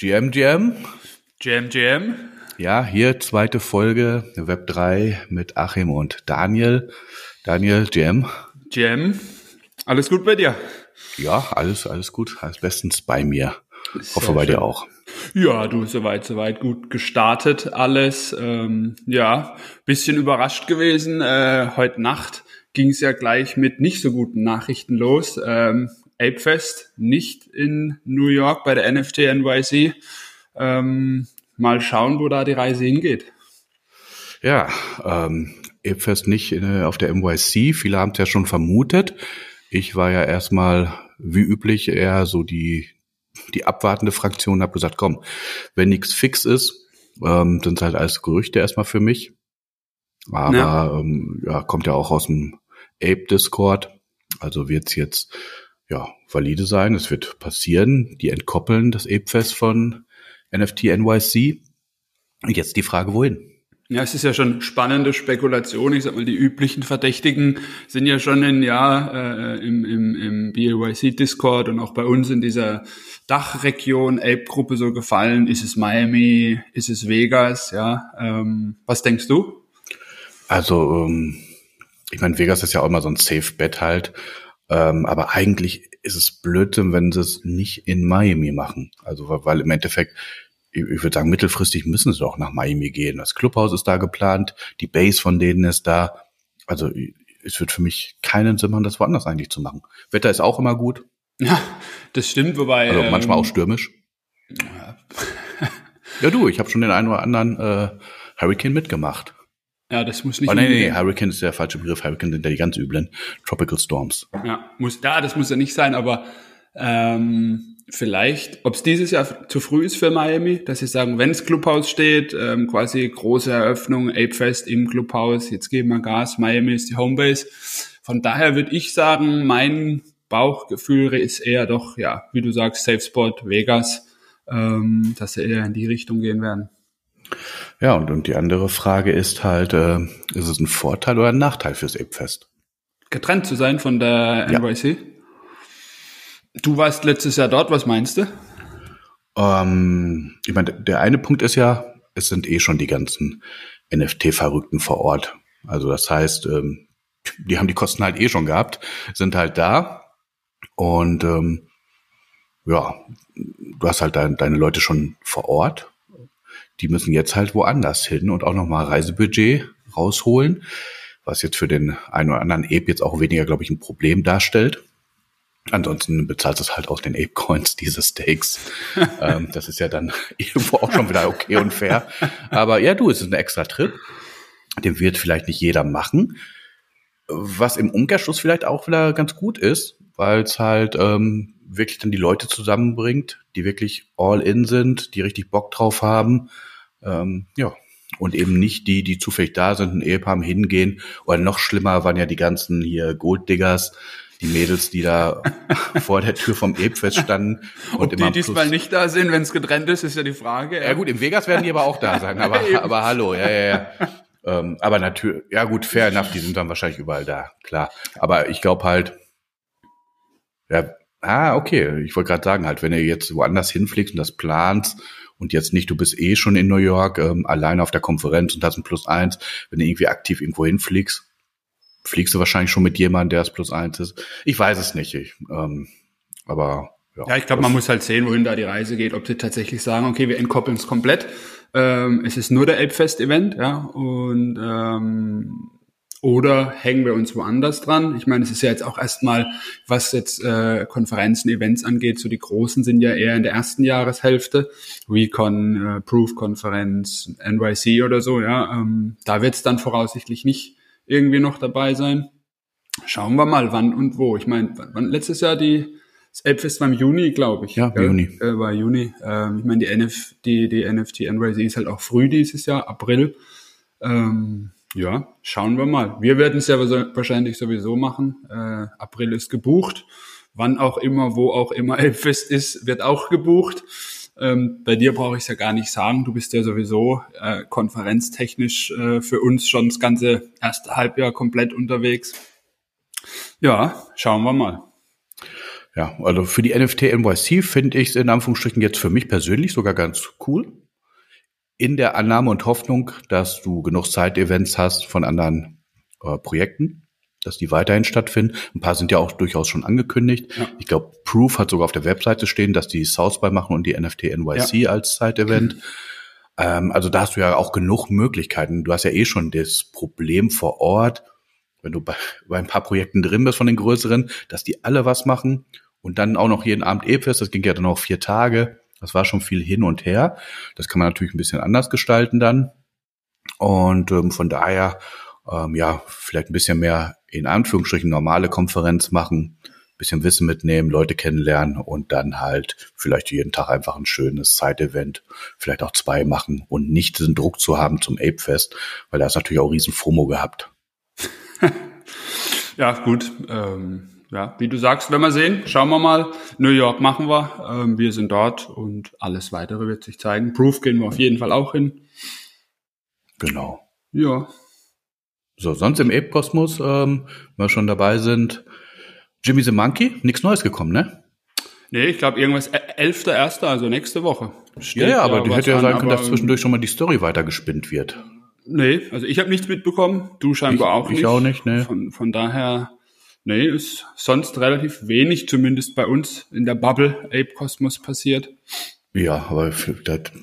GM, GM. GM, GM. Ja, hier zweite Folge Web 3 mit Achim und Daniel. Daniel, GM. GM. Alles gut bei dir? Ja, alles, alles gut. Alles bestens bei mir. Sehr Hoffe bei schön. dir auch. Ja, du soweit, soweit gut gestartet alles. Ähm, ja, bisschen überrascht gewesen. Äh, heute Nacht ging es ja gleich mit nicht so guten Nachrichten los. Ähm, Apefest nicht in New York bei der NFT NYC. Ähm, mal schauen, wo da die Reise hingeht. Ja, ähm, Apefest nicht äh, auf der NYC. Viele haben es ja schon vermutet. Ich war ja erstmal wie üblich eher so die die abwartende Fraktion. Habe gesagt, komm, wenn nichts fix ist, ähm, sind halt alles Gerüchte erstmal für mich. Aber ja. Ähm, ja, kommt ja auch aus dem Ape Discord. Also wird's jetzt ja, valide sein. Es wird passieren. Die entkoppeln das Ape-Fest von NFT NYC. Jetzt die Frage, wohin? Ja, es ist ja schon spannende Spekulation. Ich sag mal, die üblichen Verdächtigen sind ja schon ein Jahr äh, im, im, im BYC Discord und auch bei uns in dieser Dachregion Ape-Gruppe so gefallen. Ist es Miami? Ist es Vegas? Ja, ähm, was denkst du? Also, ähm, ich meine, Vegas ist ja auch immer so ein Safe Bet halt. Ähm, aber eigentlich ist es blöd, wenn sie es nicht in Miami machen. Also weil im Endeffekt, ich, ich würde sagen, mittelfristig müssen sie doch nach Miami gehen. Das Clubhaus ist da geplant, die Base von denen ist da. Also es wird für mich keinen Sinn machen, das woanders eigentlich zu machen. Wetter ist auch immer gut. Ja, das stimmt, wobei. Also manchmal ähm, auch stürmisch. Ja. ja du, ich habe schon den einen oder anderen äh, Hurricane mitgemacht. Ja, das muss nicht. Oh, nee, nee, Hurricane ist der falsche Begriff. Hurricane sind ja die ganz üblen Tropical Storms. Ja, muss da, das muss ja nicht sein, aber ähm, vielleicht, ob es dieses Jahr zu früh ist für Miami, dass sie sagen, wenns Clubhaus steht, ähm, quasi große Eröffnung, Ape Fest im Clubhaus, jetzt geben wir Gas, Miami ist die Homebase. Von daher würde ich sagen, mein Bauchgefühl ist eher doch, ja, wie du sagst, Safe Spot, Vegas, ähm, dass sie eher in die Richtung gehen werden. Ja, und, und die andere Frage ist halt, äh, ist es ein Vorteil oder ein Nachteil fürs Apefest? Getrennt zu sein von der NYC? Ja. Du warst letztes Jahr dort, was meinst du? Ähm, ich meine, der eine Punkt ist ja, es sind eh schon die ganzen NFT-Verrückten vor Ort. Also das heißt, ähm, die haben die Kosten halt eh schon gehabt, sind halt da und ähm, ja, du hast halt dein, deine Leute schon vor Ort die müssen jetzt halt woanders hin und auch nochmal Reisebudget rausholen, was jetzt für den einen oder anderen Ape jetzt auch weniger, glaube ich, ein Problem darstellt. Ansonsten bezahlt es halt aus den Ape-Coins diese Stakes. ähm, das ist ja dann irgendwo auch schon wieder okay und fair. Aber ja, du, es ist ein extra Trip. Den wird vielleicht nicht jeder machen. Was im Umkehrschluss vielleicht auch wieder ganz gut ist, weil es halt ähm, wirklich dann die Leute zusammenbringt, die wirklich all in sind, die richtig Bock drauf haben ähm, ja, und eben nicht die, die zufällig da sind, ein Ehepaar hingehen. Oder noch schlimmer waren ja die ganzen hier Golddiggers, die Mädels, die da vor der Tür vom Ebfest standen. Und Ob die diesmal nicht da sind, wenn es getrennt ist, ist ja die Frage. Ja. ja gut, im Vegas werden die aber auch da sein. Aber, aber hallo, ja, ja, ja. Ähm, aber natürlich, ja gut, fair enough, die sind dann wahrscheinlich überall da, klar. Aber ich glaube halt, ja, ah, okay, ich wollte gerade sagen, halt, wenn ihr jetzt woanders hinfliegt und das plant und jetzt nicht, du bist eh schon in New York, ähm, alleine auf der Konferenz und hast ein Plus eins, wenn du irgendwie aktiv irgendwo hinfliegst, fliegst du wahrscheinlich schon mit jemandem, der das Plus eins ist. Ich weiß es nicht, ich, ähm, aber ja. Ja, ich glaube, man muss halt sehen, wohin da die Reise geht, ob sie tatsächlich sagen, okay, wir entkoppeln es komplett. Ähm, es ist nur der Elbfest-Event, ja, und ähm, oder hängen wir uns woanders dran? Ich meine, es ist ja jetzt auch erstmal, was jetzt äh, Konferenzen, Events angeht, so die großen sind ja eher in der ersten Jahreshälfte. Recon, äh, Proof-Konferenz, NYC oder so, ja. Ähm, da wird es dann voraussichtlich nicht irgendwie noch dabei sein. Schauen wir mal, wann und wo. Ich meine, wann letztes Jahr die das Elbfest war im Juni, glaube ich. Ja, ja Juni. Äh, war Juni. Ähm, ich meine, die, NF, die, die NFT NYC ist halt auch früh dieses Jahr, April. Ähm, ja, schauen wir mal. Wir werden es ja wahrscheinlich sowieso machen. Äh, April ist gebucht. Wann auch immer, wo auch immer Elbfest ist, wird auch gebucht. Ähm, bei dir brauche ich es ja gar nicht sagen. Du bist ja sowieso äh, konferenztechnisch äh, für uns schon das ganze erste Halbjahr komplett unterwegs. Ja, schauen wir mal. Ja, also für die NFT NYC finde ich es in Anführungsstrichen jetzt für mich persönlich sogar ganz cool. In der Annahme und Hoffnung, dass du genug Side-Events hast von anderen äh, Projekten, dass die weiterhin stattfinden. Ein paar sind ja auch durchaus schon angekündigt. Ja. Ich glaube, Proof hat sogar auf der Webseite stehen, dass die South by machen und die NFT NYC ja. als Side-Event. Mhm. Ähm, also da hast du ja auch genug Möglichkeiten. Du hast ja eh schon das Problem vor Ort, wenn du bei, bei ein paar Projekten drin bist von den größeren, dass die alle was machen und dann auch noch jeden Abend E-Fest, das ging ja dann auch vier Tage. Das war schon viel hin und her. Das kann man natürlich ein bisschen anders gestalten dann. Und ähm, von daher, ähm, ja, vielleicht ein bisschen mehr in Anführungsstrichen normale Konferenz machen, bisschen Wissen mitnehmen, Leute kennenlernen und dann halt vielleicht jeden Tag einfach ein schönes Side-Event, vielleicht auch zwei machen und nicht diesen Druck zu haben zum Ape-Fest, weil da ist natürlich auch riesen FOMO gehabt. ja, gut. Ähm ja, wie du sagst, wenn wir sehen, schauen wir mal. New York machen wir, ähm, wir sind dort und alles weitere wird sich zeigen. Proof gehen wir auf jeden Fall auch hin. Genau. Ja. So, sonst im Ape-Kosmos, ähm, wenn wir schon dabei sind, Jimmy the Monkey, nichts Neues gekommen, ne? Nee, ich glaube irgendwas 11.1., also nächste Woche. Steht ja, ja, aber die hätte ja sein können, dass zwischendurch schon mal die Story weitergespinnt wird. Nee, also ich habe nichts mitbekommen, du scheinbar ich, auch nicht. Ich auch nicht, ne. Von, von daher Nee, ist sonst relativ wenig, zumindest bei uns in der Bubble Ape Kosmos passiert. Ja, aber,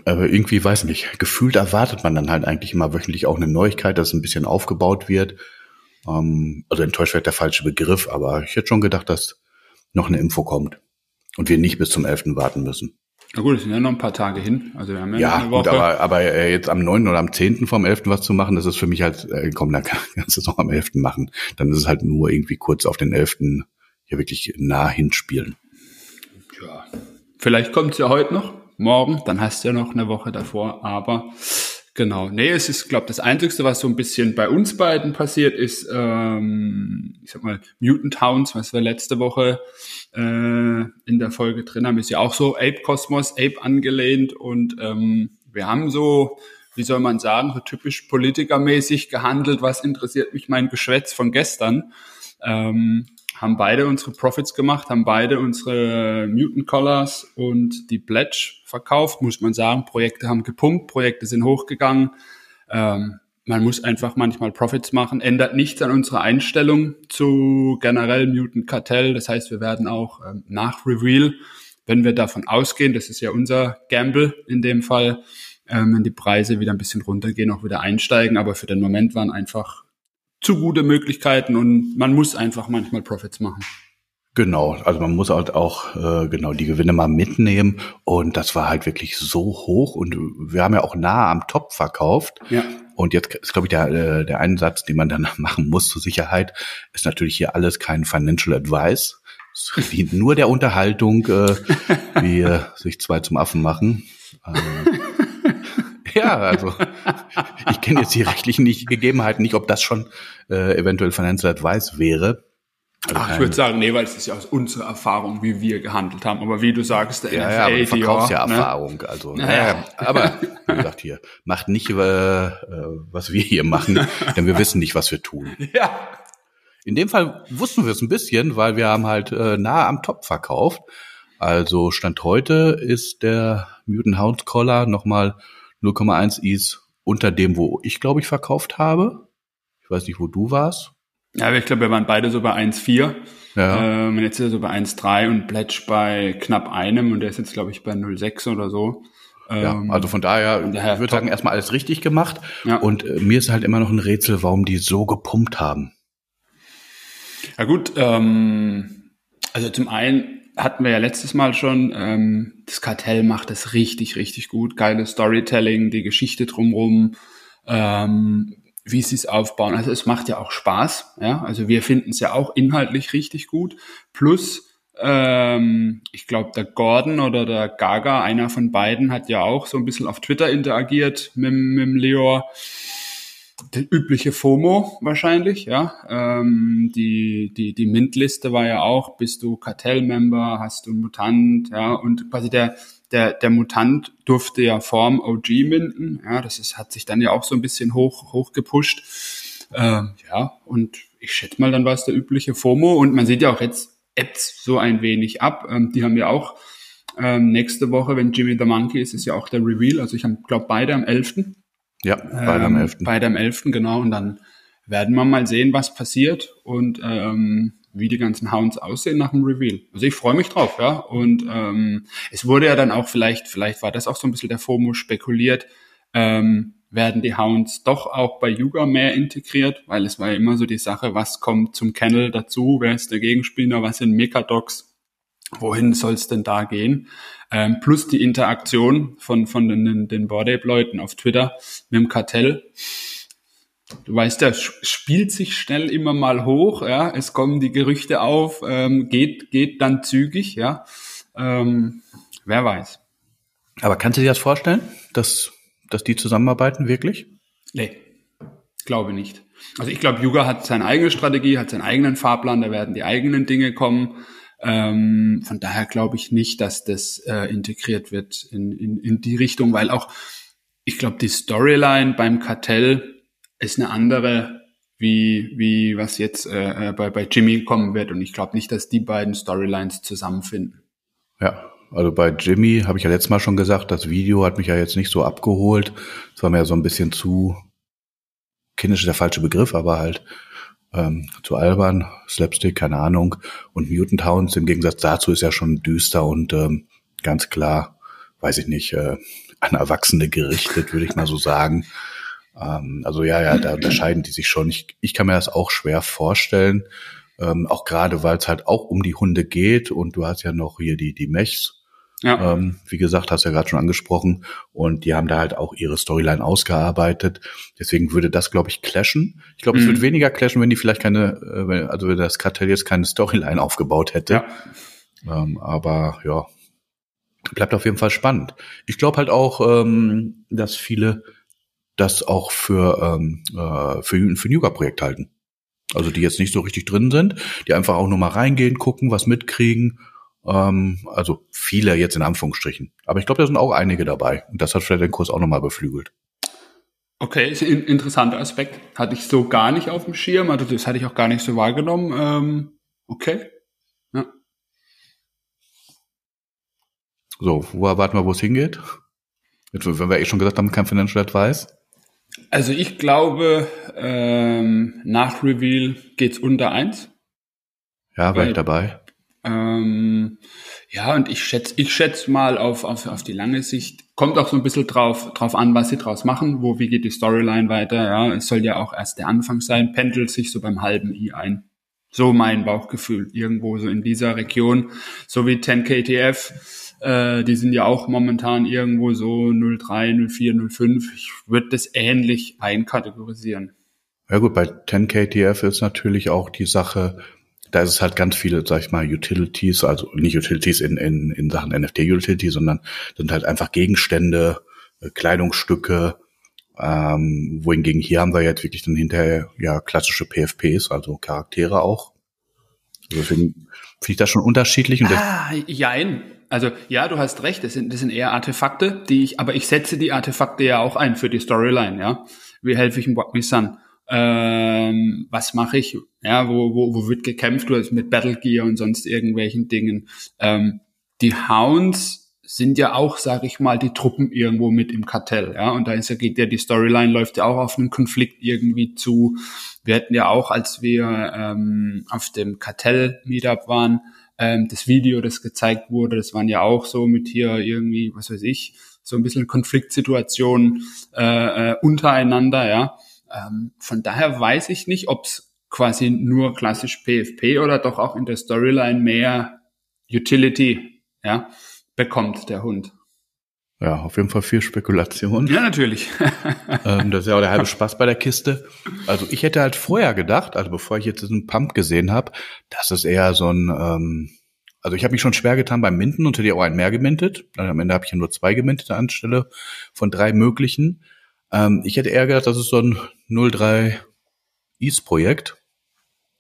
aber irgendwie weiß nicht. Gefühlt erwartet man dann halt eigentlich immer wöchentlich auch eine Neuigkeit, dass ein bisschen aufgebaut wird. Ähm, also enttäuscht wird der falsche Begriff, aber ich hätte schon gedacht, dass noch eine Info kommt und wir nicht bis zum 11. warten müssen. Na gut, es sind ja noch ein paar Tage hin. Also wir haben ja, ja eine Woche. Gut, aber, aber äh, jetzt am 9. oder am 10. vom 11. was zu machen, das ist für mich halt, äh, komm, dann kannst du es auch am 11. machen. Dann ist es halt nur irgendwie kurz auf den 11. hier wirklich nah hinspielen. Ja, vielleicht kommt es ja heute noch, morgen, dann hast du ja noch eine Woche davor, aber Genau. Nee, es ist, glaube das Einzige, was so ein bisschen bei uns beiden passiert, ist, ähm, ich sag mal, Mutant Towns, was wir letzte Woche äh, in der Folge drin haben, ist ja auch so Ape Cosmos, Ape angelehnt und ähm, wir haben so, wie soll man sagen, so typisch politikermäßig gehandelt, was interessiert mich mein Geschwätz von gestern. Ähm, haben beide unsere Profits gemacht, haben beide unsere Mutant Collars und die Pledge verkauft, muss man sagen. Projekte haben gepumpt, Projekte sind hochgegangen. Ähm, man muss einfach manchmal Profits machen, ändert nichts an unserer Einstellung zu generell Mutant Kartell. Das heißt, wir werden auch ähm, nach Reveal, wenn wir davon ausgehen, das ist ja unser Gamble in dem Fall, ähm, wenn die Preise wieder ein bisschen runtergehen, auch wieder einsteigen. Aber für den Moment waren einfach zu gute Möglichkeiten und man muss einfach manchmal Profits machen. Genau, also man muss halt auch äh, genau die Gewinne mal mitnehmen und das war halt wirklich so hoch und wir haben ja auch nah am Top verkauft. Ja. Und jetzt ist, glaube ich, der, äh, der Einsatz, den man dann machen muss zur Sicherheit, ist natürlich hier alles kein Financial Advice. Es dient nur der Unterhaltung, äh, wie äh, sich zwei zum Affen machen. Ähm, ja, also ich kenne jetzt die rechtlichen Gegebenheiten nicht, ob das schon äh, eventuell Financial Advice wäre. Also Ach, ich würde sagen, nee, weil es ist ja aus unserer Erfahrung, wie wir gehandelt haben. Aber wie du sagst, der ja, NFL, ja, aber du verkaufst ja ne? Erfahrung. Also, naja. aber wie gesagt hier, macht nicht, äh, was wir hier machen, denn wir wissen nicht, was wir tun. Ja. In dem Fall wussten wir es ein bisschen, weil wir haben halt äh, nahe am Top verkauft. Also Stand heute ist der Mutant Hound Collar nochmal 0,1 Is unter dem, wo ich glaube ich verkauft habe. Ich weiß nicht, wo du warst. Ja, ich glaube, wir waren beide so bei 1,4. Ja. Ähm, jetzt ist er so bei 1,3 und Pledge bei knapp einem und der ist jetzt, glaube ich, bei 0,6 oder so. Ja, ähm, also von daher, ich würde sagen, erstmal alles richtig gemacht. Ja. Und äh, mir ist halt immer noch ein Rätsel, warum die so gepumpt haben. Ja gut, ähm, also zum einen hatten wir ja letztes Mal schon, ähm, das Kartell macht das richtig, richtig gut. Geiles Storytelling, die Geschichte drumrum. Ähm, wie sie es aufbauen. Also es macht ja auch Spaß. Ja? Also wir finden es ja auch inhaltlich richtig gut. Plus, ähm, ich glaube, der Gordon oder der Gaga, einer von beiden, hat ja auch so ein bisschen auf Twitter interagiert mit, mit Leor. Die übliche FOMO wahrscheinlich, ja. Ähm, die, die, die Mint-Liste war ja auch, bist du Kartellmember, hast du Mutant, ja, und quasi der, der, der Mutant durfte ja Form OG minden. Ja, das ist, hat sich dann ja auch so ein bisschen hoch, hoch gepusht. Ähm, ja, und ich schätze mal, dann war es der übliche FOMO. Und man sieht ja auch jetzt, ebbt so ein wenig ab. Ähm, die haben ja auch ähm, nächste Woche, wenn Jimmy the Monkey ist, ist ja auch der Reveal. Also ich glaube beide am 11. Ja, beide am 11. Ähm, beide am 11. genau. Und dann werden wir mal sehen, was passiert und ähm, wie die ganzen Hounds aussehen nach dem Reveal. Also ich freue mich drauf, ja. Und ähm, es wurde ja dann auch vielleicht, vielleicht war das auch so ein bisschen der FOMO spekuliert, ähm, werden die Hounds doch auch bei Yuga mehr integriert, weil es war ja immer so die Sache, was kommt zum Kennel dazu, wer ist der Gegenspieler, was sind Mekadocs, wohin soll es denn da gehen? Ähm, plus die Interaktion von, von den, den Board Ape-Leuten auf Twitter mit dem Kartell. Du weißt ja, spielt sich schnell immer mal hoch, ja, es kommen die Gerüchte auf, ähm, geht, geht dann zügig, ja. Ähm, wer weiß. Aber kannst du dir das vorstellen, dass, dass die zusammenarbeiten wirklich? Nee, glaube nicht. Also ich glaube, Yuga hat seine eigene Strategie, hat seinen eigenen Fahrplan, da werden die eigenen Dinge kommen. Ähm, von daher glaube ich nicht, dass das äh, integriert wird in, in, in die Richtung, weil auch, ich glaube, die Storyline beim Kartell ist eine andere, wie, wie was jetzt äh, äh bei, bei Jimmy kommen wird. Und ich glaube nicht, dass die beiden Storylines zusammenfinden. Ja, also bei Jimmy habe ich ja letztes Mal schon gesagt, das Video hat mich ja jetzt nicht so abgeholt. Es war mir ja so ein bisschen zu kindisch ist der falsche Begriff, aber halt ähm, zu albern, Slapstick, keine Ahnung. Und Mutant Hounds im Gegensatz dazu ist ja schon düster und ähm, ganz klar, weiß ich nicht, äh, an Erwachsene gerichtet, würde ich mal so sagen. Ähm, also ja, ja, da unterscheiden die sich schon. Ich, ich kann mir das auch schwer vorstellen. Ähm, auch gerade, weil es halt auch um die Hunde geht und du hast ja noch hier die, die Mechs ja. Ähm, wie gesagt, hast du ja gerade schon angesprochen. Und die haben da halt auch ihre Storyline ausgearbeitet. Deswegen würde das, glaube ich, clashen. Ich glaube, mhm. es wird weniger clashen, wenn die vielleicht keine, äh, also wenn das Kartell jetzt keine Storyline aufgebaut hätte. Ja. Ähm, aber ja, bleibt auf jeden Fall spannend. Ich glaube halt auch, ähm, dass viele das auch für, ähm, äh, für, für ein Yoga-Projekt halten. Also die jetzt nicht so richtig drin sind, die einfach auch nur mal reingehen, gucken, was mitkriegen ähm, also viele jetzt in Anführungsstrichen. Aber ich glaube, da sind auch einige dabei. Und das hat vielleicht den Kurs auch nochmal beflügelt. Okay, ist ein interessanter Aspekt. Hatte ich so gar nicht auf dem Schirm. Also das hatte ich auch gar nicht so wahrgenommen. Ähm, okay. Ja. So, wo erwarten wir, wo es hingeht? Jetzt, wenn wir eh schon gesagt haben, kein Financial Advice. Also ich glaube, ähm, nach Reveal geht's unter eins. Ja, war ich dabei. Ähm, ja, und ich schätze, ich schätze mal auf, auf, auf die lange Sicht, kommt auch so ein bisschen drauf, drauf an, was sie draus machen, wo, wie geht die Storyline weiter, ja, es soll ja auch erst der Anfang sein, pendelt sich so beim halben I ein. So mein Bauchgefühl, irgendwo so in dieser Region, so wie 10KTF, äh, die sind ja auch momentan irgendwo so 03, 04, 05. Ich würde das ähnlich einkategorisieren. Ja gut, bei 10KTF ist natürlich auch die Sache, da ist es halt ganz viele, sag ich mal, Utilities, also nicht Utilities in, in, in Sachen NFT-Utility, sondern sind halt einfach Gegenstände, äh, Kleidungsstücke, ähm, wohingegen hier haben wir jetzt wirklich dann hinterher ja klassische PFPs, also Charaktere auch. Also deswegen finde ich das schon unterschiedlich. Und ah, jein. Also ja, du hast recht, das sind, das sind eher Artefakte, die ich, aber ich setze die Artefakte ja auch ein für die Storyline, ja. Wie helfe ich Walk Me Sun? ähm, was mache ich, ja, wo, wo, wo wird gekämpft, du hast mit Battle Gear und sonst irgendwelchen Dingen. Ähm, die Hounds sind ja auch, sag ich mal, die Truppen irgendwo mit im Kartell, ja, und da ist ja, geht ja, die Storyline läuft ja auch auf einen Konflikt irgendwie zu. Wir hatten ja auch, als wir ähm, auf dem Kartell-Meetup waren, ähm, das Video, das gezeigt wurde, das waren ja auch so mit hier irgendwie, was weiß ich, so ein bisschen Konfliktsituationen äh, äh, untereinander, ja. Ähm, von daher weiß ich nicht, ob es quasi nur klassisch PFP oder doch auch in der Storyline mehr Utility ja, bekommt, der Hund. Ja, auf jeden Fall viel Spekulation. Ja, natürlich. ähm, das ist ja auch der halbe Spaß bei der Kiste. Also ich hätte halt vorher gedacht, also bevor ich jetzt diesen Pump gesehen habe, dass es eher so ein, ähm, also ich habe mich schon schwer getan beim Minten und hätte ja auch einen mehr gemintet. Also am Ende habe ich ja nur zwei gemintete anstelle von drei möglichen. Ähm, ich hätte eher gedacht, das ist so ein 03 East-Projekt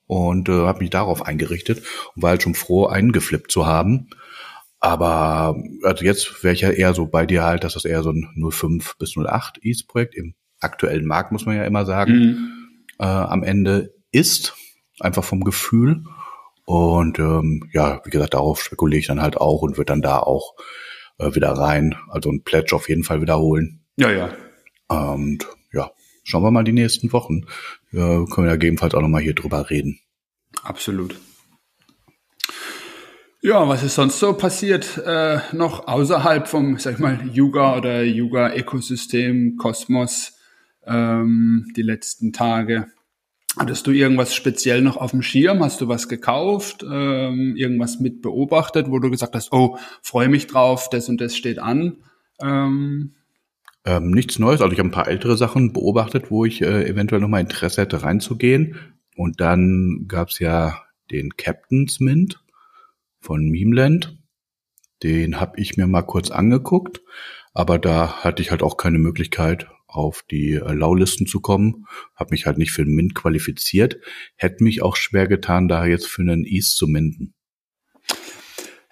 und äh, habe mich darauf eingerichtet und war halt schon froh, einen geflippt zu haben. Aber also jetzt wäre ich ja eher so bei dir halt, dass das eher so ein 05 bis 08 East-Projekt im aktuellen Markt, muss man ja immer sagen, mhm. äh, am Ende ist, einfach vom Gefühl. Und ähm, ja, wie gesagt, darauf spekuliere ich dann halt auch und würde dann da auch äh, wieder rein. Also ein Pledge auf jeden Fall wiederholen. Ja, ja. Und ja, schauen wir mal die nächsten Wochen. Äh, können wir ja gegebenenfalls auch nochmal hier drüber reden. Absolut. Ja, was ist sonst so passiert äh, noch außerhalb vom, sag ich mal, Yuga oder Yuga-Ökosystem, Kosmos ähm, die letzten Tage? Hattest du irgendwas speziell noch auf dem Schirm? Hast du was gekauft? Ähm, irgendwas mit beobachtet, wo du gesagt hast, oh, freue mich drauf, das und das steht an? Ähm, ähm, nichts Neues. Also ich habe ein paar ältere Sachen beobachtet, wo ich äh, eventuell nochmal Interesse hätte reinzugehen. Und dann gab's ja den Captain's Mint von Memeland. Den habe ich mir mal kurz angeguckt, aber da hatte ich halt auch keine Möglichkeit, auf die äh, Laulisten zu kommen. Habe mich halt nicht für den Mint qualifiziert. Hätte mich auch schwer getan, da jetzt für einen East zu minden.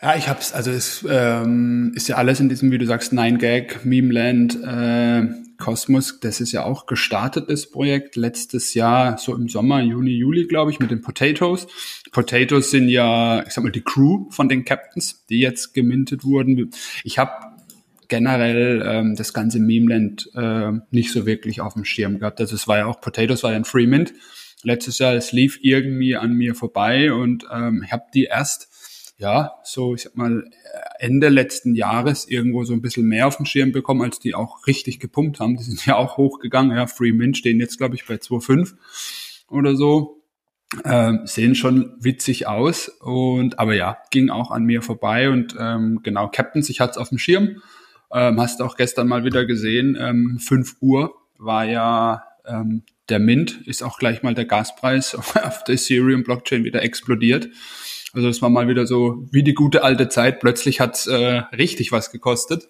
Ja, ich hab's, also es ähm, ist ja alles in diesem, wie du sagst, Nine Gag, Memeland, äh, Cosmos, das ist ja auch gestartetes Projekt letztes Jahr, so im Sommer, Juni, Juli, glaube ich, mit den Potatoes. Potatoes sind ja, ich sag mal, die Crew von den Captains, die jetzt gemintet wurden. Ich habe generell ähm, das ganze Memeland äh, nicht so wirklich auf dem Schirm gehabt. Also es war ja auch, Potatoes war ja ein Free Mint. Letztes Jahr, es lief irgendwie an mir vorbei und ähm, ich habe die erst ja, so, ich sag mal, Ende letzten Jahres irgendwo so ein bisschen mehr auf den Schirm bekommen, als die auch richtig gepumpt haben. Die sind ja auch hochgegangen. Ja, Free Mint stehen jetzt, glaube ich, bei 2,5 oder so. Ähm, sehen schon witzig aus und aber ja, ging auch an mir vorbei und ähm, genau, Captains, ich hatte es auf dem Schirm. Ähm, hast auch gestern mal wieder gesehen, ähm, 5 Uhr war ja ähm, der Mint, ist auch gleich mal der Gaspreis auf der Ethereum-Blockchain wieder explodiert. Also es war mal wieder so wie die gute alte Zeit. Plötzlich hat's äh, richtig was gekostet.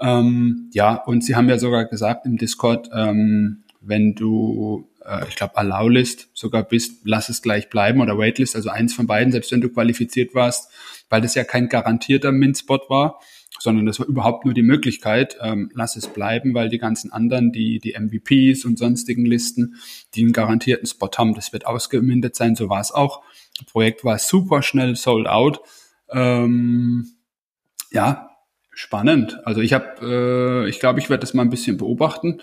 Ähm, ja, und sie haben ja sogar gesagt im Discord, ähm, wenn du, äh, ich glaube, Allow-List sogar bist, lass es gleich bleiben oder Waitlist, also eins von beiden, selbst wenn du qualifiziert warst, weil das ja kein garantierter Mint-Spot war, sondern das war überhaupt nur die Möglichkeit, ähm, lass es bleiben, weil die ganzen anderen, die, die MVPs und sonstigen Listen, die einen garantierten Spot haben, das wird ausgemindet sein, so war es auch. Projekt war super schnell sold out. Ähm, ja, spannend. Also ich habe, äh, ich glaube, ich werde das mal ein bisschen beobachten.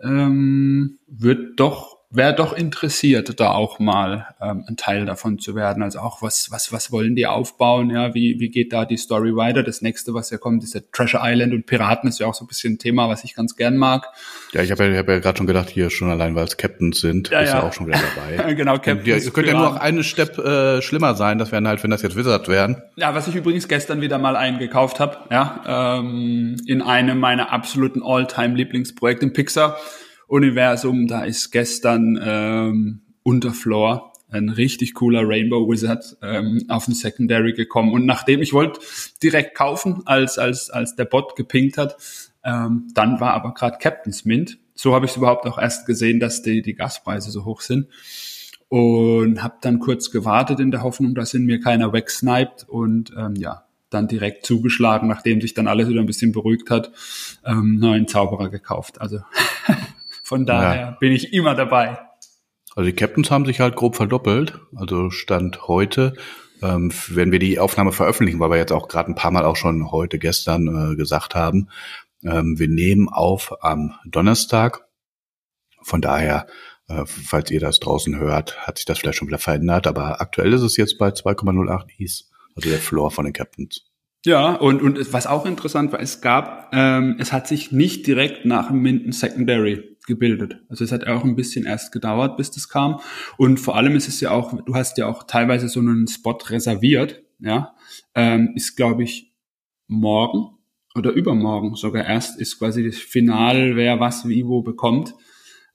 Ähm, wird doch wäre doch interessiert, da auch mal ähm, ein Teil davon zu werden. Also auch was, was, was wollen die aufbauen? Ja, wie, wie geht da die Story weiter? Das nächste, was ja kommt, ist der Treasure Island und Piraten ist ja auch so ein bisschen ein Thema, was ich ganz gern mag. Ja, ich habe ja, hab ja gerade schon gedacht, hier schon allein, weil es Captains sind, ja, ist ja. ja auch schon wieder dabei. genau, Captains. Es könnte ja nur noch eine Step äh, schlimmer sein, das wären halt, wenn das jetzt Wizards wären. Ja, was ich übrigens gestern wieder mal eingekauft habe, ja, ähm, in einem meiner absoluten All-Time-Lieblingsprojekte im Pixar Universum. Da ist gestern ähm, Unterfloor ein richtig cooler Rainbow Wizard ähm, auf den Secondary gekommen. Und nachdem ich wollte direkt kaufen, als, als, als der Bot gepinkt hat, ähm, dann war aber gerade Captain's Mint. So habe ich überhaupt auch erst gesehen, dass die, die Gaspreise so hoch sind. Und habe dann kurz gewartet in der Hoffnung, dass in mir keiner wegsniped und ähm, ja, dann direkt zugeschlagen, nachdem sich dann alles wieder ein bisschen beruhigt hat, ähm, neuen Zauberer gekauft. Also Von daher ja. bin ich immer dabei. Also die Captains haben sich halt grob verdoppelt. Also Stand heute, ähm, wenn wir die Aufnahme veröffentlichen, weil wir jetzt auch gerade ein paar Mal auch schon heute, gestern äh, gesagt haben, ähm, wir nehmen auf am Donnerstag. Von daher, äh, falls ihr das draußen hört, hat sich das vielleicht schon wieder verändert. Aber aktuell ist es jetzt bei 2,08 Is, also der Floor von den Captains. Ja, und, und was auch interessant war, es gab, ähm, es hat sich nicht direkt nach dem Minden Secondary gebildet. Also es hat auch ein bisschen erst gedauert, bis das kam. Und vor allem ist es ja auch, du hast ja auch teilweise so einen Spot reserviert, ja, ähm, ist glaube ich morgen oder übermorgen sogar erst ist quasi das Final, wer was wie wo bekommt.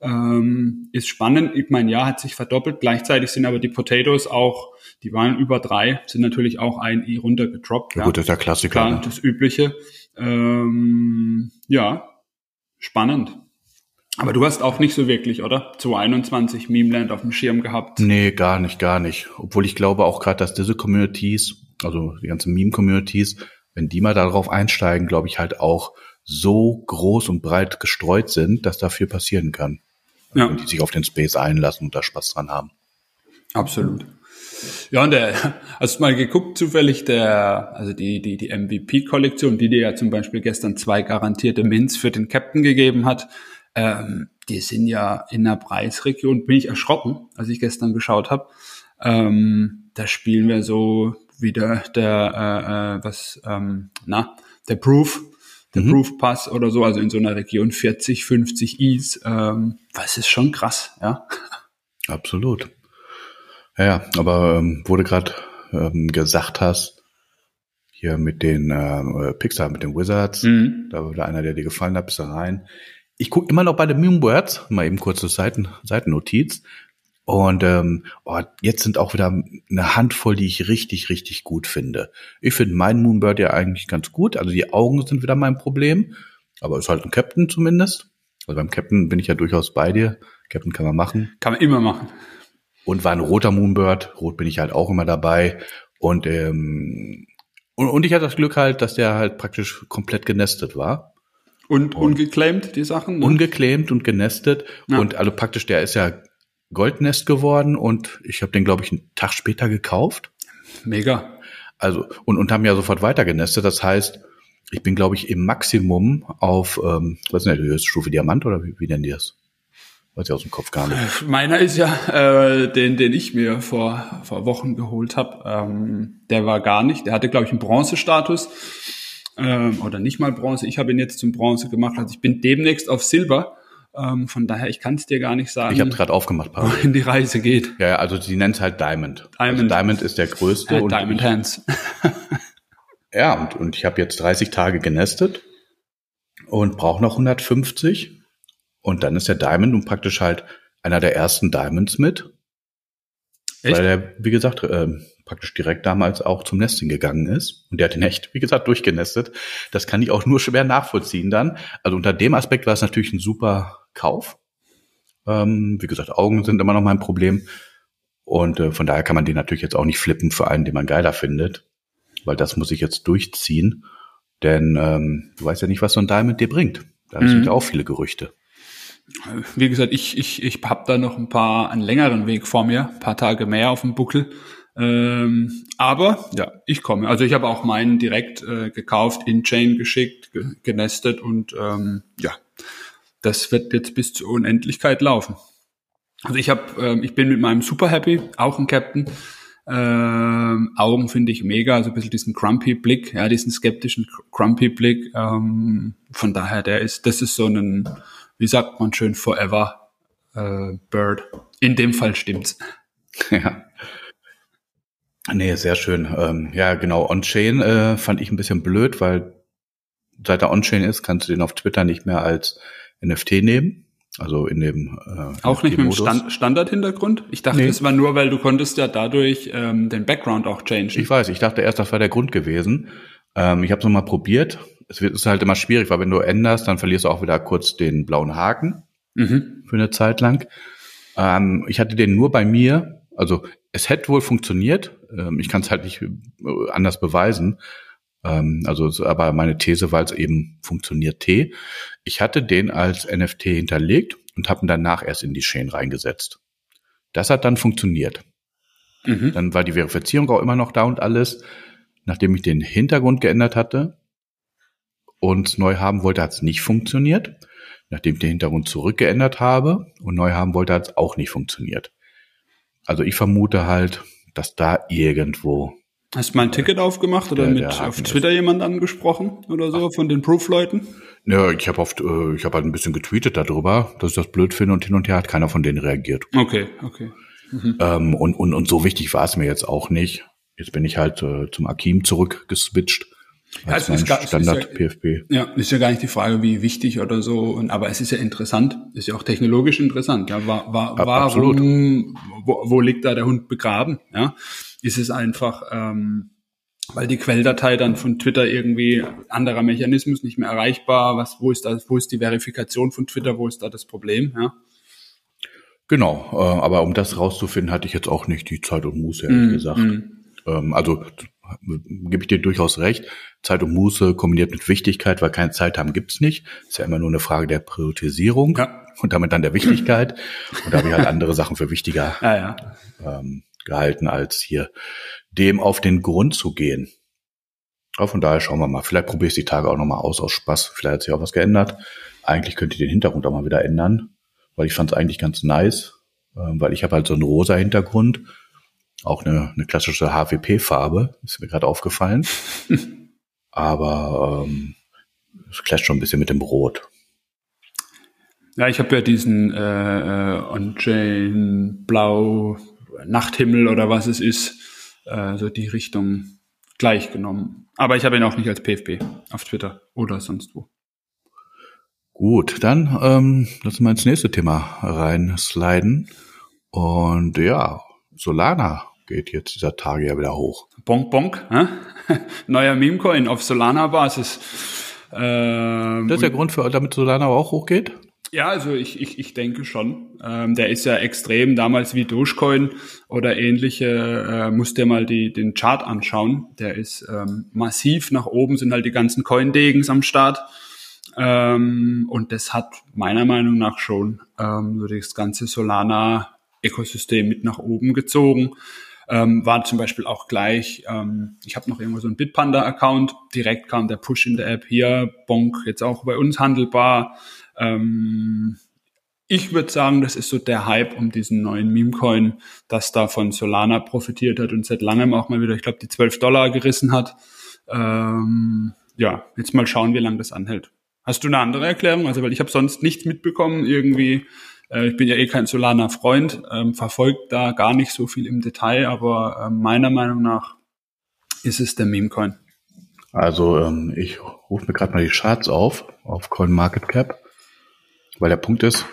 Ähm, ist spannend. Ich meine, ja, hat sich verdoppelt. Gleichzeitig sind aber die Potatoes auch, die waren über drei, sind natürlich auch ein I runtergedroppt. Ja, ja. gut, das ist der Klassiker. Klar, ne? Das Übliche. Ähm, ja, spannend. Aber du hast auch nicht so wirklich, oder? 221 Memeland auf dem Schirm gehabt. Nee, gar nicht, gar nicht. Obwohl ich glaube auch gerade, dass diese Communities, also die ganzen Meme-Communities, wenn die mal darauf einsteigen, glaube ich halt auch so groß und breit gestreut sind, dass da viel passieren kann. Ja. Die sich auf den Space einlassen und da Spaß dran haben. Absolut. Ja, und der, hast du mal geguckt, zufällig der, also die, die, die MVP-Kollektion, die dir ja zum Beispiel gestern zwei garantierte Mints für den Captain gegeben hat, ähm, die sind ja in der Preisregion, bin ich erschrocken, als ich gestern geschaut habe. Ähm, da spielen wir so wieder der, äh, äh, was, ähm, na, der Proof, der mhm. Proof Pass oder so, also in so einer Region 40, 50 Is, ähm, was ist schon krass, ja. Absolut. Ja, aber ähm, wurde gerade ähm, gesagt hast, hier mit den äh, Pixar, mit den Wizards, mhm. da war einer, der dir gefallen hat, bist du rein. Ich gucke immer noch bei den Moonbirds, mal eben kurze Seiten, Seitennotiz. Und ähm, oh, jetzt sind auch wieder eine Handvoll, die ich richtig, richtig gut finde. Ich finde meinen Moonbird ja eigentlich ganz gut. Also die Augen sind wieder mein Problem. Aber ist halt ein Captain zumindest. Also beim Captain bin ich ja durchaus bei dir. Captain kann man machen. Kann man immer machen. Und war ein roter Moonbird. Rot bin ich halt auch immer dabei. Und, ähm, und, und ich hatte das Glück halt, dass der halt praktisch komplett genestet war. Und, und ungeclaimed, die Sachen? Ne? Ungeclaimed und genestet. Ja. Und also praktisch, der ist ja Goldnest geworden und ich habe den, glaube ich, einen Tag später gekauft. Mega. Also, und, und haben ja sofort weiter genestet. Das heißt, ich bin, glaube ich, im Maximum auf, ähm, was ist denn die höchste Stufe Diamant oder wie, wie nennen die das? Weiß ich aus dem Kopf gar nicht. Äh, meiner ist ja äh, den, den ich mir vor, vor Wochen geholt habe. Ähm, der war gar nicht. Der hatte, glaube ich, einen Bronzestatus. Ähm, oder nicht mal Bronze. Ich habe ihn jetzt zum Bronze gemacht. Also ich bin demnächst auf Silber. Ähm, von daher, ich kann es dir gar nicht sagen. Ich habe gerade aufgemacht, Paul. Wohin die Reise geht. Ja, also sie nennt es halt Diamond. Diamond. Also Diamond ist der größte. Äh, Diamond Hands. ja, und, und ich habe jetzt 30 Tage genestet und brauche noch 150. Und dann ist der Diamond und praktisch halt einer der ersten Diamonds mit. Echt? Weil er, wie gesagt, äh, praktisch direkt damals auch zum Nesting gegangen ist. Und der hat ihn echt, wie gesagt, durchgenestet. Das kann ich auch nur schwer nachvollziehen dann. Also unter dem Aspekt war es natürlich ein super Kauf. Ähm, wie gesagt, Augen sind immer noch mein Problem. Und äh, von daher kann man den natürlich jetzt auch nicht flippen für einen, den man geiler findet. Weil das muss ich jetzt durchziehen. Denn ähm, du weißt ja nicht, was so ein Diamond dir bringt. Da mhm. sind ja auch viele Gerüchte. Wie gesagt, ich, ich, ich habe da noch ein paar, einen längeren Weg vor mir, ein paar Tage mehr auf dem Buckel. Ähm, aber ja, ich komme. Also ich habe auch meinen direkt äh, gekauft, in Chain geschickt, ge genestet und ähm, ja, das wird jetzt bis zur Unendlichkeit laufen. Also ich habe, ähm, ich bin mit meinem super happy, auch ein Captain. Ähm, Augen finde ich mega, also ein bisschen diesen grumpy Blick, ja, diesen skeptischen grumpy Blick. Ähm, von daher, der ist, das ist so ein, wie sagt man schön, forever äh, Bird. In dem Fall stimmt's. Ja. Nee, sehr schön. Ähm, ja, genau. On-Chain äh, fand ich ein bisschen blöd, weil seit er On-Chain ist, kannst du den auf Twitter nicht mehr als NFT nehmen. Also in dem äh, Auch nicht mit dem Stand Standard-Hintergrund? Ich dachte, nee. es war nur, weil du konntest ja dadurch ähm, den Background auch changen. Ich weiß, ich dachte erst, das war der Grund gewesen. Ähm, ich habe es nochmal probiert. Es wird ist halt immer schwierig, weil wenn du änderst, dann verlierst du auch wieder kurz den blauen Haken mhm. für eine Zeit lang. Ähm, ich hatte den nur bei mir, also es hätte wohl funktioniert. Ähm, ich kann es halt nicht äh, anders beweisen. Ähm, also, aber meine These war es eben funktioniert T. Ich hatte den als NFT hinterlegt und habe ihn danach erst in die Chain reingesetzt. Das hat dann funktioniert. Mhm. Dann war die Verifizierung auch immer noch da und alles. Nachdem ich den Hintergrund geändert hatte und neu haben wollte, hat es nicht funktioniert. Nachdem ich den Hintergrund zurückgeändert habe und neu haben wollte, hat es auch nicht funktioniert. Also ich vermute halt, dass da irgendwo Hast du mal ein Ticket aufgemacht oder der, mit auf Twitter jemand angesprochen oder so Ach. von den Proof-Leuten? Ja, ich habe oft, äh, ich habe halt ein bisschen getweetet darüber, dass ich das blöd finde und hin und her hat keiner von denen reagiert. Okay, okay. Mhm. Ähm, und, und, und so wichtig war es mir jetzt auch nicht. Jetzt bin ich halt äh, zum Akim zurückgeswitcht. Ja, es ist gar, Standard ja, PFP. Ja, ist ja gar nicht die Frage, wie wichtig oder so. Und, aber es ist ja interessant, ist ja auch technologisch interessant. Ja, war, war, warum, wo, wo liegt da der Hund begraben? Ja, ist es einfach, ähm, weil die Quelldatei dann von Twitter irgendwie anderer Mechanismus nicht mehr erreichbar. Was, wo ist da, wo ist die Verifikation von Twitter? Wo ist da das Problem? Ja. Genau, äh, aber um das rauszufinden, hatte ich jetzt auch nicht die Zeit und Muße, ehrlich mm, gesagt. Mm. Ähm, also gebe ich dir durchaus recht. Zeit und Muße kombiniert mit Wichtigkeit, weil keine Zeit haben gibt's nicht. Ist ja immer nur eine Frage der Priorisierung ja. und damit dann der Wichtigkeit. Und da habe ich halt andere Sachen für wichtiger. Ja, ja. Ähm, gehalten, als hier dem auf den Grund zu gehen. Aber von daher schauen wir mal. Vielleicht probiere ich die Tage auch nochmal aus, aus Spaß. Vielleicht hat sich auch was geändert. Eigentlich könnte ich den Hintergrund auch mal wieder ändern, weil ich fand es eigentlich ganz nice, ähm, weil ich habe halt so einen rosa Hintergrund, auch eine, eine klassische HWP-Farbe, ist mir gerade aufgefallen. Aber ähm, es clasht schon ein bisschen mit dem Rot. Ja, ich habe ja diesen äh, äh, On-Chain Blau Nachthimmel oder was es ist, äh, so die Richtung gleich genommen. Aber ich habe ihn auch nicht als PFP auf Twitter oder sonst wo. Gut, dann ähm, lassen wir ins nächste Thema reinsliden. Und ja, Solana geht jetzt dieser Tage ja wieder hoch. Bonk, bonk. Hä? Neuer Meme-Coin auf Solana-Basis. Ähm, das ist der Grund, für, damit Solana auch hochgeht? Ja, also ich, ich, ich denke schon. Ähm, der ist ja extrem, damals wie Dogecoin oder ähnliche, äh, musst dir mal die, den Chart anschauen. Der ist ähm, massiv nach oben, sind halt die ganzen Coindegens am Start. Ähm, und das hat meiner Meinung nach schon ähm, so das ganze Solana-Ökosystem mit nach oben gezogen. Ähm, war zum Beispiel auch gleich, ähm, ich habe noch irgendwo so einen Bitpanda-Account, direkt kam der Push in der App hier, Bonk, jetzt auch bei uns handelbar. Ähm, ich würde sagen, das ist so der Hype um diesen neuen Meme-Coin, dass da von Solana profitiert hat und seit langem auch mal wieder, ich glaube, die 12 Dollar gerissen hat. Ähm, ja, jetzt mal schauen, wie lange das anhält. Hast du eine andere Erklärung? Also, weil ich habe sonst nichts mitbekommen, irgendwie äh, ich bin ja eh kein Solana-Freund, ähm, verfolgt da gar nicht so viel im Detail, aber äh, meiner Meinung nach ist es der Meme-Coin. Also ähm, ich rufe mir gerade mal die Charts auf, auf CoinMarketCap, weil der Punkt ist,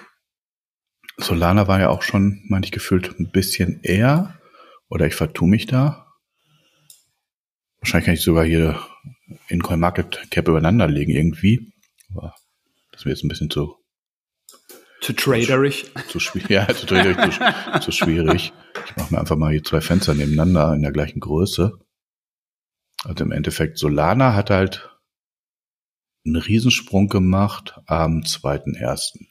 Solana war ja auch schon, meine ich, gefühlt ein bisschen eher, oder ich vertue mich da. Wahrscheinlich kann ich sogar hier in CoinMarketCap übereinander legen irgendwie. Aber das wäre jetzt ein bisschen zu zu traderig. Zu, schwierig, ja, zu traderig, zu, zu schwierig. Ich mache mir einfach mal hier zwei Fenster nebeneinander in der gleichen Größe. Also im Endeffekt, Solana hat halt einen Riesensprung gemacht am 2.1.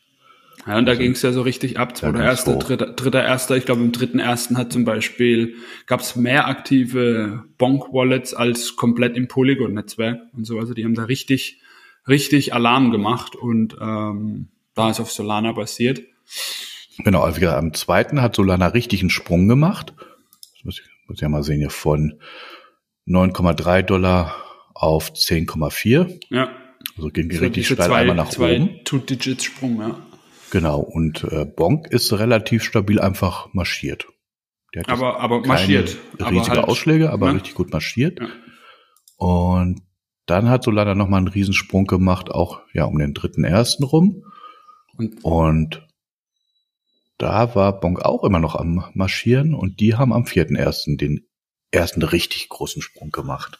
Ja, und da also, ging es ja so richtig ab. Zweiter, erster, dritter, dritter, erster. Ich glaube, im dritten ersten hat zum Beispiel, gab es mehr aktive Bonk-Wallets als komplett im Polygon-Netzwerk und so. Also die haben da richtig, richtig Alarm gemacht und ähm, da ist auf Solana basiert. Genau, also am zweiten hat Solana richtig einen Sprung gemacht. Das muss ich, muss ich ja mal sehen, hier von 9,3 Dollar auf 10,4. Ja. Also ging so richtig steil zwei, einmal nach zwei oben. Two-Digit-Sprung, ja. Genau, und äh, Bonk ist relativ stabil einfach marschiert. aber aber marschiert. Riesige aber halt, Ausschläge, aber ne? richtig gut marschiert. Ja. Und dann hat Solana nochmal einen Riesensprung gemacht, auch ja um den dritten ersten rum. Und, und da war Bonk auch immer noch am Marschieren und die haben am vierten ersten den ersten richtig großen Sprung gemacht.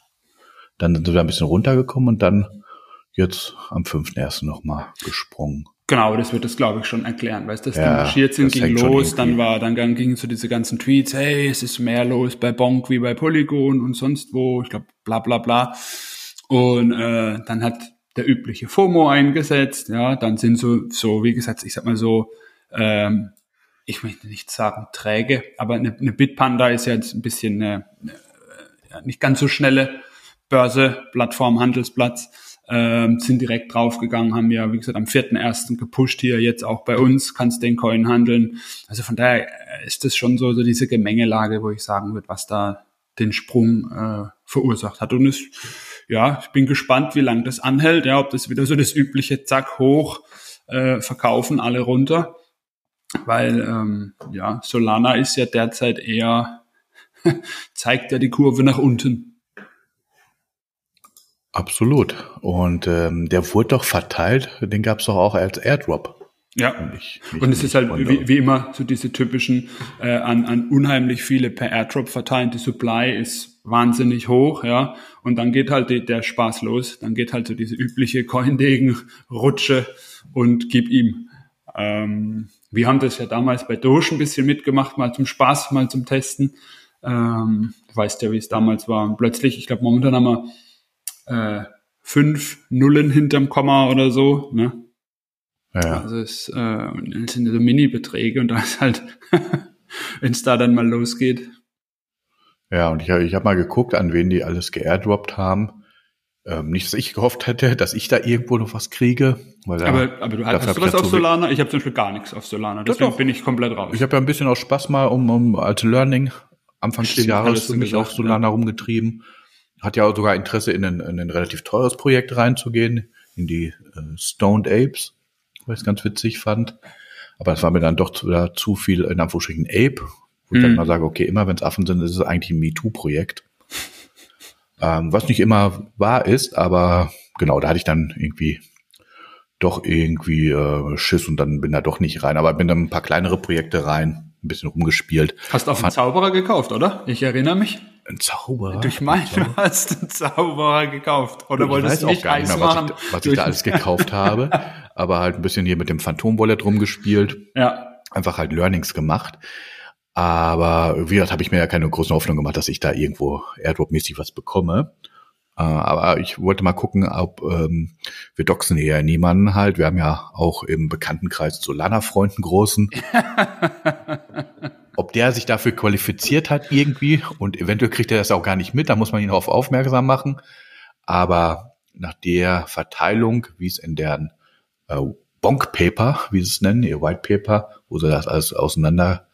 Dann sind wir ein bisschen runtergekommen und dann jetzt am fünften ersten nochmal gesprungen. Genau, das wird das, glaube ich, schon erklären. Weißt du, dass ja, die marschiert sind, ging los, dann war, dann gingen so diese ganzen Tweets, hey, es ist mehr los bei Bonk wie bei Polygon und sonst wo, ich glaube, bla bla bla. Und äh, dann hat der übliche FOMO eingesetzt, ja, dann sind so, so, wie gesagt, ich sag mal so, ähm, ich möchte nicht sagen träge, aber eine, eine Bitpanda ist ja jetzt ein bisschen eine, eine, ja, nicht ganz so schnelle Börse, Plattform, Handelsplatz, ähm, sind direkt draufgegangen, haben ja, wie gesagt, am 4.1. gepusht hier, jetzt auch bei uns, kannst den Coin handeln. Also von daher ist das schon so, so diese Gemengelage, wo ich sagen würde, was da den Sprung äh, verursacht hat. Und es ja, ich bin gespannt, wie lange das anhält. Ja, ob das wieder so das übliche Zack hoch äh, verkaufen alle runter, weil ähm, ja Solana ist ja derzeit eher zeigt ja die Kurve nach unten. Absolut. Und ähm, der wurde doch verteilt, den gab es doch auch als Airdrop. Ja, nicht, nicht und es ist halt wie, wie, immer so diese typischen äh, an, an unheimlich viele per Airdrop verteilen. Die Supply ist wahnsinnig hoch, ja, und dann geht halt die, der Spaß los. Dann geht halt so diese übliche Coindegen Rutsche und gib ihm. Ähm, wir haben das ja damals bei Doge ein bisschen mitgemacht, mal zum Spaß, mal zum Testen. Ähm, du weißt ja, wie es damals war. Und plötzlich, ich glaube, momentan haben wir äh, fünf Nullen hinterm Komma oder so, ne? Ja. Also es, äh, das sind so Mini-Beträge und da ist halt, wenn es da dann mal losgeht. Ja, und ich, hab- ich habe mal geguckt, an wen die alles geairdroppt haben. Ähm, nicht, dass ich gehofft hätte, dass ich da irgendwo noch was kriege. Weil da, Aber, aber du hast hab du ja auf Solana? Ich habe zum Beispiel gar nichts auf Solana. Deswegen doch. bin ich komplett raus. Ich habe ja ein bisschen aus Spaß mal um, um als Learning Anfang des Jahres für mich gesagt, auf Solana rumgetrieben. Hat ja auch sogar Interesse in ein, in ein relativ teures Projekt reinzugehen, in die äh, Stoned Apes, was ich ganz witzig fand. Aber es war mir dann doch zu, da zu viel in Anführungsstrichen Ape, wo ich dann Mhm. mal sage, okay, immer wenn es Affen sind, ist es eigentlich ein MeToo-Projekt. Ähm, was nicht immer wahr ist, aber genau, da hatte ich dann irgendwie doch irgendwie äh, Schiss und dann bin da doch nicht rein. Aber bin dann ein paar kleinere Projekte rein, ein bisschen rumgespielt. Hast auch einen Zauberer gekauft, oder? Ich erinnere mich. Ein Zauberer. Ich meine, du hast einen Zauberer gekauft. Oder ich wolltest du auch nicht gar nicht mehr, was machen? ich, was ich durch- da alles gekauft habe. Aber halt ein bisschen hier mit dem Phantom Wallet rumgespielt. Ja, Einfach halt Learnings gemacht. Aber wie gesagt, habe ich mir ja keine großen Hoffnung gemacht, dass ich da irgendwo Airdrop-mäßig was bekomme. Äh, aber ich wollte mal gucken, ob ähm, wir doxen hier niemanden halt. Wir haben ja auch im Bekanntenkreis Solana-Freunden großen. ob der sich dafür qualifiziert hat irgendwie und eventuell kriegt er das auch gar nicht mit, da muss man ihn darauf aufmerksam machen. Aber nach der Verteilung, wie es in deren äh, Bonk Paper, wie sie es nennen, ihr White Paper, wo sie das alles auseinander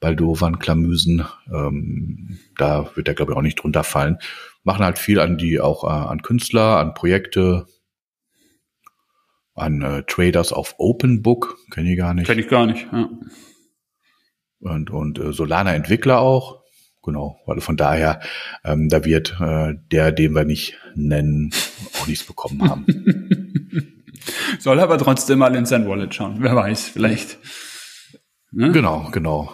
baldowern, Klamüsen, ähm, da wird er glaube ich auch nicht drunter fallen. Machen halt viel an die auch äh, an Künstler, an Projekte, an äh, Traders auf Open Book, kenne ich gar nicht. kenne ich gar nicht. Ja. Und, und äh, Solana-Entwickler auch. Genau, weil von daher, ähm, da wird äh, der, den wir nicht nennen, auch nichts bekommen haben. Soll aber trotzdem mal in sein Wallet schauen. Wer weiß, vielleicht. Ne? genau, genau.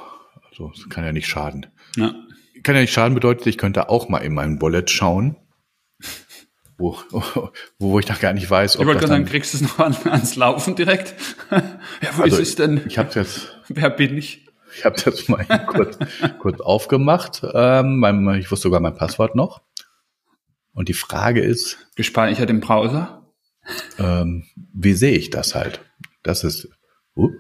Also es kann ja nicht schaden. Ja. Kann ja nicht schaden bedeutet, ich könnte auch mal in mein Wallet schauen, wo, wo, wo ich noch gar nicht weiß, Ich ob wollte das gerade sagen, dann, kriegst du es noch an, ans Laufen direkt? ja, wo Also, ist es denn? ich habe jetzt Wer bin ich? Ich habe das mal kurz, kurz aufgemacht. Ähm, mein, ich wusste sogar mein Passwort noch. Und die Frage ist, Gespeichert im Browser? ähm, wie sehe ich das halt? Das ist. Uh.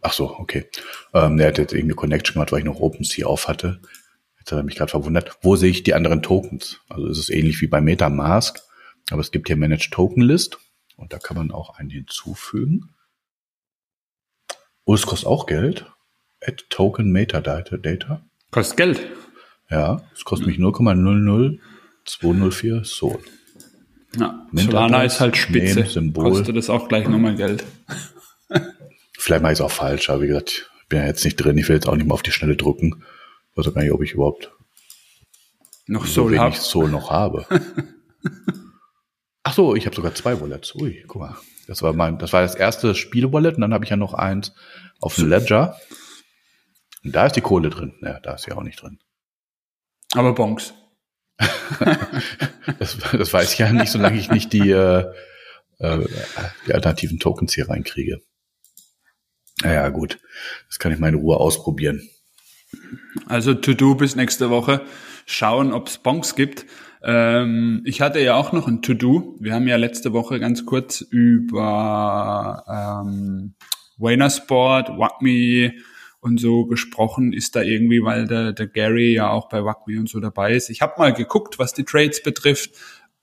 Ach so, okay. Ähm, der hat jetzt irgendeine Connection gemacht, weil ich noch OpenSea auf hatte. Jetzt hat er mich gerade verwundert. Wo sehe ich die anderen Tokens? Also es ist ähnlich wie bei MetaMask, aber es gibt hier Managed Token List und da kann man auch einen hinzufügen. Oh, es kostet auch Geld. Add Token Metadata. Data. Kostet Geld. Ja, es kostet mich 0,00204 Sol. Ja, Solana ist halt spitze. Symbol. Kostet es auch gleich nochmal Geld. Vielleicht mache ich es auch falsch, aber wie gesagt, ich bin ja jetzt nicht drin. Ich will jetzt auch nicht mal auf die Schnelle drücken. Ich weiß auch gar nicht, ob ich überhaupt Noch so Soul wenig hab. Soul noch habe. Ach so, ich habe sogar zwei Wallets. Ui, guck mal. Das war mein, das war das erste Spiel-Wallet und dann habe ich ja noch eins auf dem Ledger. Und da ist die Kohle drin. Ja, da ist sie auch nicht drin. Aber Bonks. Das, das weiß ich ja nicht, solange ich nicht die, äh, äh, die alternativen Tokens hier reinkriege. Naja, gut. Das kann ich mal in Ruhe ausprobieren. Also To-Do bis nächste Woche. Schauen, ob es Bonks gibt. Ähm, ich hatte ja auch noch ein To-Do. Wir haben ja letzte Woche ganz kurz über ähm, Sport, WACME und so gesprochen. Ist da irgendwie, weil der, der Gary ja auch bei WACME und so dabei ist. Ich habe mal geguckt, was die Trades betrifft.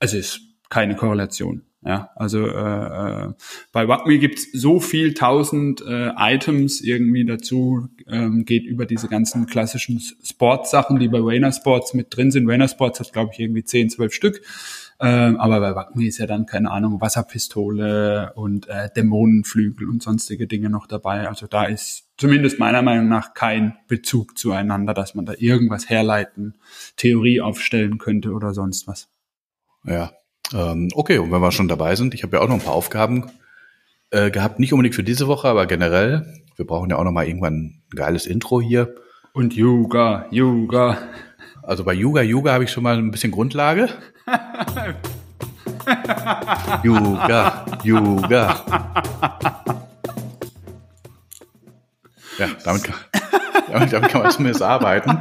Also ist keine Korrelation. Ja, also äh, äh, bei WACME gibt's so viel tausend äh, Items irgendwie dazu, ähm, geht über diese ganzen klassischen Sportsachen, die bei Wayner Sports mit drin sind. Wayner Sports hat, glaube ich, irgendwie 10, 12 Stück. Ähm, aber bei WACME ist ja dann, keine Ahnung, Wasserpistole und äh, Dämonenflügel und sonstige Dinge noch dabei. Also da ist zumindest meiner Meinung nach kein Bezug zueinander, dass man da irgendwas herleiten, Theorie aufstellen könnte oder sonst was. Ja. Ähm, okay, und wenn wir schon dabei sind, ich habe ja auch noch ein paar Aufgaben äh, gehabt, nicht unbedingt für diese Woche, aber generell. Wir brauchen ja auch noch mal irgendwann ein geiles Intro hier. Und Yoga, Yoga. Also bei Yuga Yuga habe ich schon mal ein bisschen Grundlage. Yuga, Yuga. Ja, damit kann, damit, damit kann man zumindest arbeiten.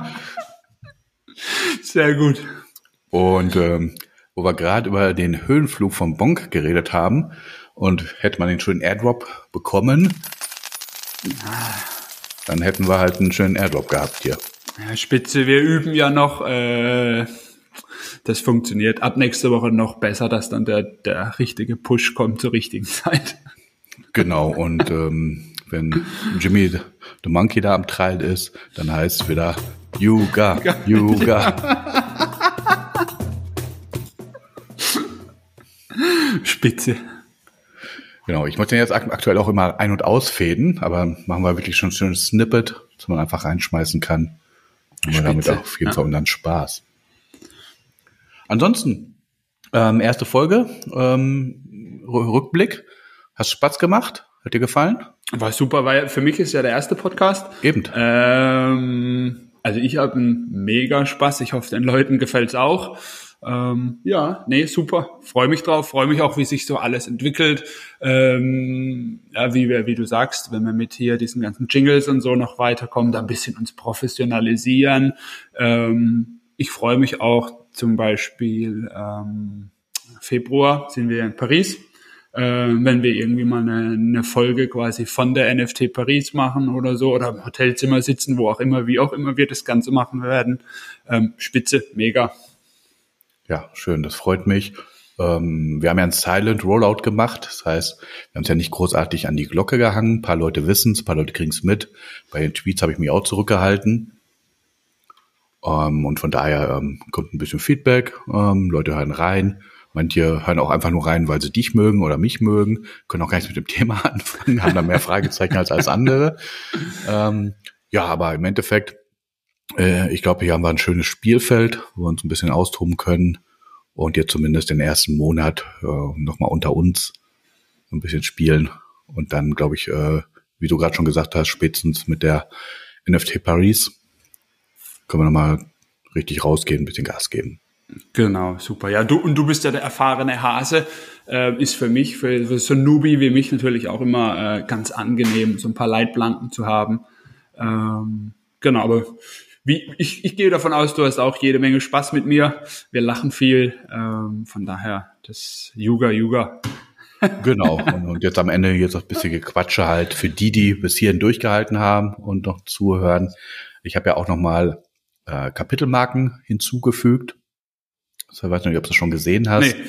Sehr gut. Und ähm, wo wir gerade über den Höhenflug vom Bonk geredet haben und hätte man den schönen Airdrop bekommen, dann hätten wir halt einen schönen Airdrop gehabt hier. Ja, Spitze, wir üben ja noch. Äh, das funktioniert ab nächste Woche noch besser, dass dann der, der richtige Push kommt zur richtigen Zeit. Genau, und ähm, wenn Jimmy the Monkey da am Trail ist, dann heißt es wieder Yuga, Yuga. Spitze. Genau, ich muss den jetzt aktuell auch immer ein- und ausfäden, aber machen wir wirklich schon ein schönes Snippet, das man einfach reinschmeißen kann. Und damit auch auf jeden Fall ja. unseren Spaß. Ansonsten, ähm, erste Folge, ähm, Rückblick. Hast Spaß gemacht? Hat dir gefallen? War super, weil für mich ist ja der erste Podcast. Eben. Ähm, also ich habe einen mega Spaß. Ich hoffe, den Leuten gefällt's auch. Ähm, ja, nee, super. Freue mich drauf. Freue mich auch, wie sich so alles entwickelt. Ähm, ja, wie wir, wie du sagst, wenn wir mit hier diesen ganzen Jingles und so noch weiterkommen, da ein bisschen uns professionalisieren. Ähm, ich freue mich auch zum Beispiel ähm, Februar sind wir in Paris. Äh, wenn wir irgendwie mal eine, eine Folge quasi von der NFT Paris machen oder so oder im Hotelzimmer sitzen, wo auch immer, wie auch immer wir das Ganze machen werden. Ähm, Spitze, mega. Ja, schön, das freut mich. Ähm, wir haben ja ein Silent Rollout gemacht. Das heißt, wir haben es ja nicht großartig an die Glocke gehangen. Ein paar Leute wissen es, ein paar Leute kriegen es mit. Bei den Tweets habe ich mich auch zurückgehalten. Ähm, und von daher ähm, kommt ein bisschen Feedback. Ähm, Leute hören rein. Manche hören auch einfach nur rein, weil sie dich mögen oder mich mögen, können auch gar nichts mit dem Thema anfangen, haben da mehr Fragezeichen als als andere. Ähm, ja, aber im Endeffekt äh, ich glaube, hier haben wir ein schönes Spielfeld, wo wir uns ein bisschen austoben können und jetzt zumindest den ersten Monat äh, nochmal unter uns ein bisschen spielen und dann, glaube ich, äh, wie du gerade schon gesagt hast, spätestens mit der NFT Paris können wir nochmal richtig rausgehen, ein bisschen Gas geben. Genau, super. Ja, du und du bist ja der erfahrene Hase. Äh, ist für mich, für, für so ein Newbie wie mich natürlich auch immer äh, ganz angenehm, so ein paar Leitplanken zu haben. Ähm, genau, aber wie, ich, ich gehe davon aus, du hast auch jede Menge Spaß mit mir. Wir lachen viel. Ähm, von daher, das Yuga Yuga. genau. Und, jetzt am Ende jetzt noch ein bisschen Gequatsche halt für die, die bis hierhin durchgehalten haben und noch zuhören. Ich habe ja auch noch mal äh, Kapitelmarken hinzugefügt. Ich weiß nicht, ob du das schon gesehen hast. Nee.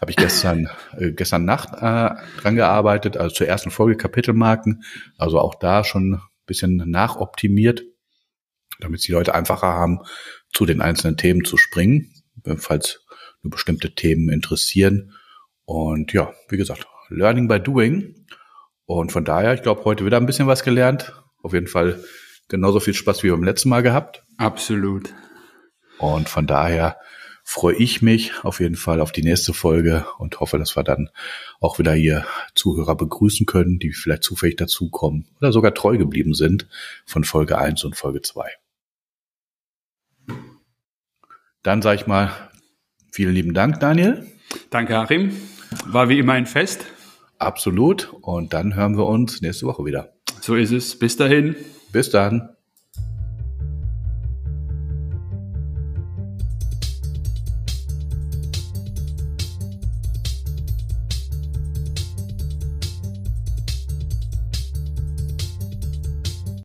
Habe ich gestern, äh, gestern Nacht äh, dran gearbeitet, also zur ersten Folge Kapitelmarken. Also auch da schon ein bisschen nachoptimiert damit die Leute einfacher haben, zu den einzelnen Themen zu springen, falls nur bestimmte Themen interessieren. Und ja, wie gesagt, Learning by Doing. Und von daher, ich glaube, heute wieder ein bisschen was gelernt. Auf jeden Fall genauso viel Spaß wie beim letzten Mal gehabt. Absolut. Und von daher freue ich mich auf jeden Fall auf die nächste Folge und hoffe, dass wir dann auch wieder hier Zuhörer begrüßen können, die vielleicht zufällig dazukommen oder sogar treu geblieben sind von Folge 1 und Folge 2. Dann sage ich mal vielen lieben Dank, Daniel. Danke, Achim. War wie immer ein Fest. Absolut. Und dann hören wir uns nächste Woche wieder. So ist es. Bis dahin. Bis dann.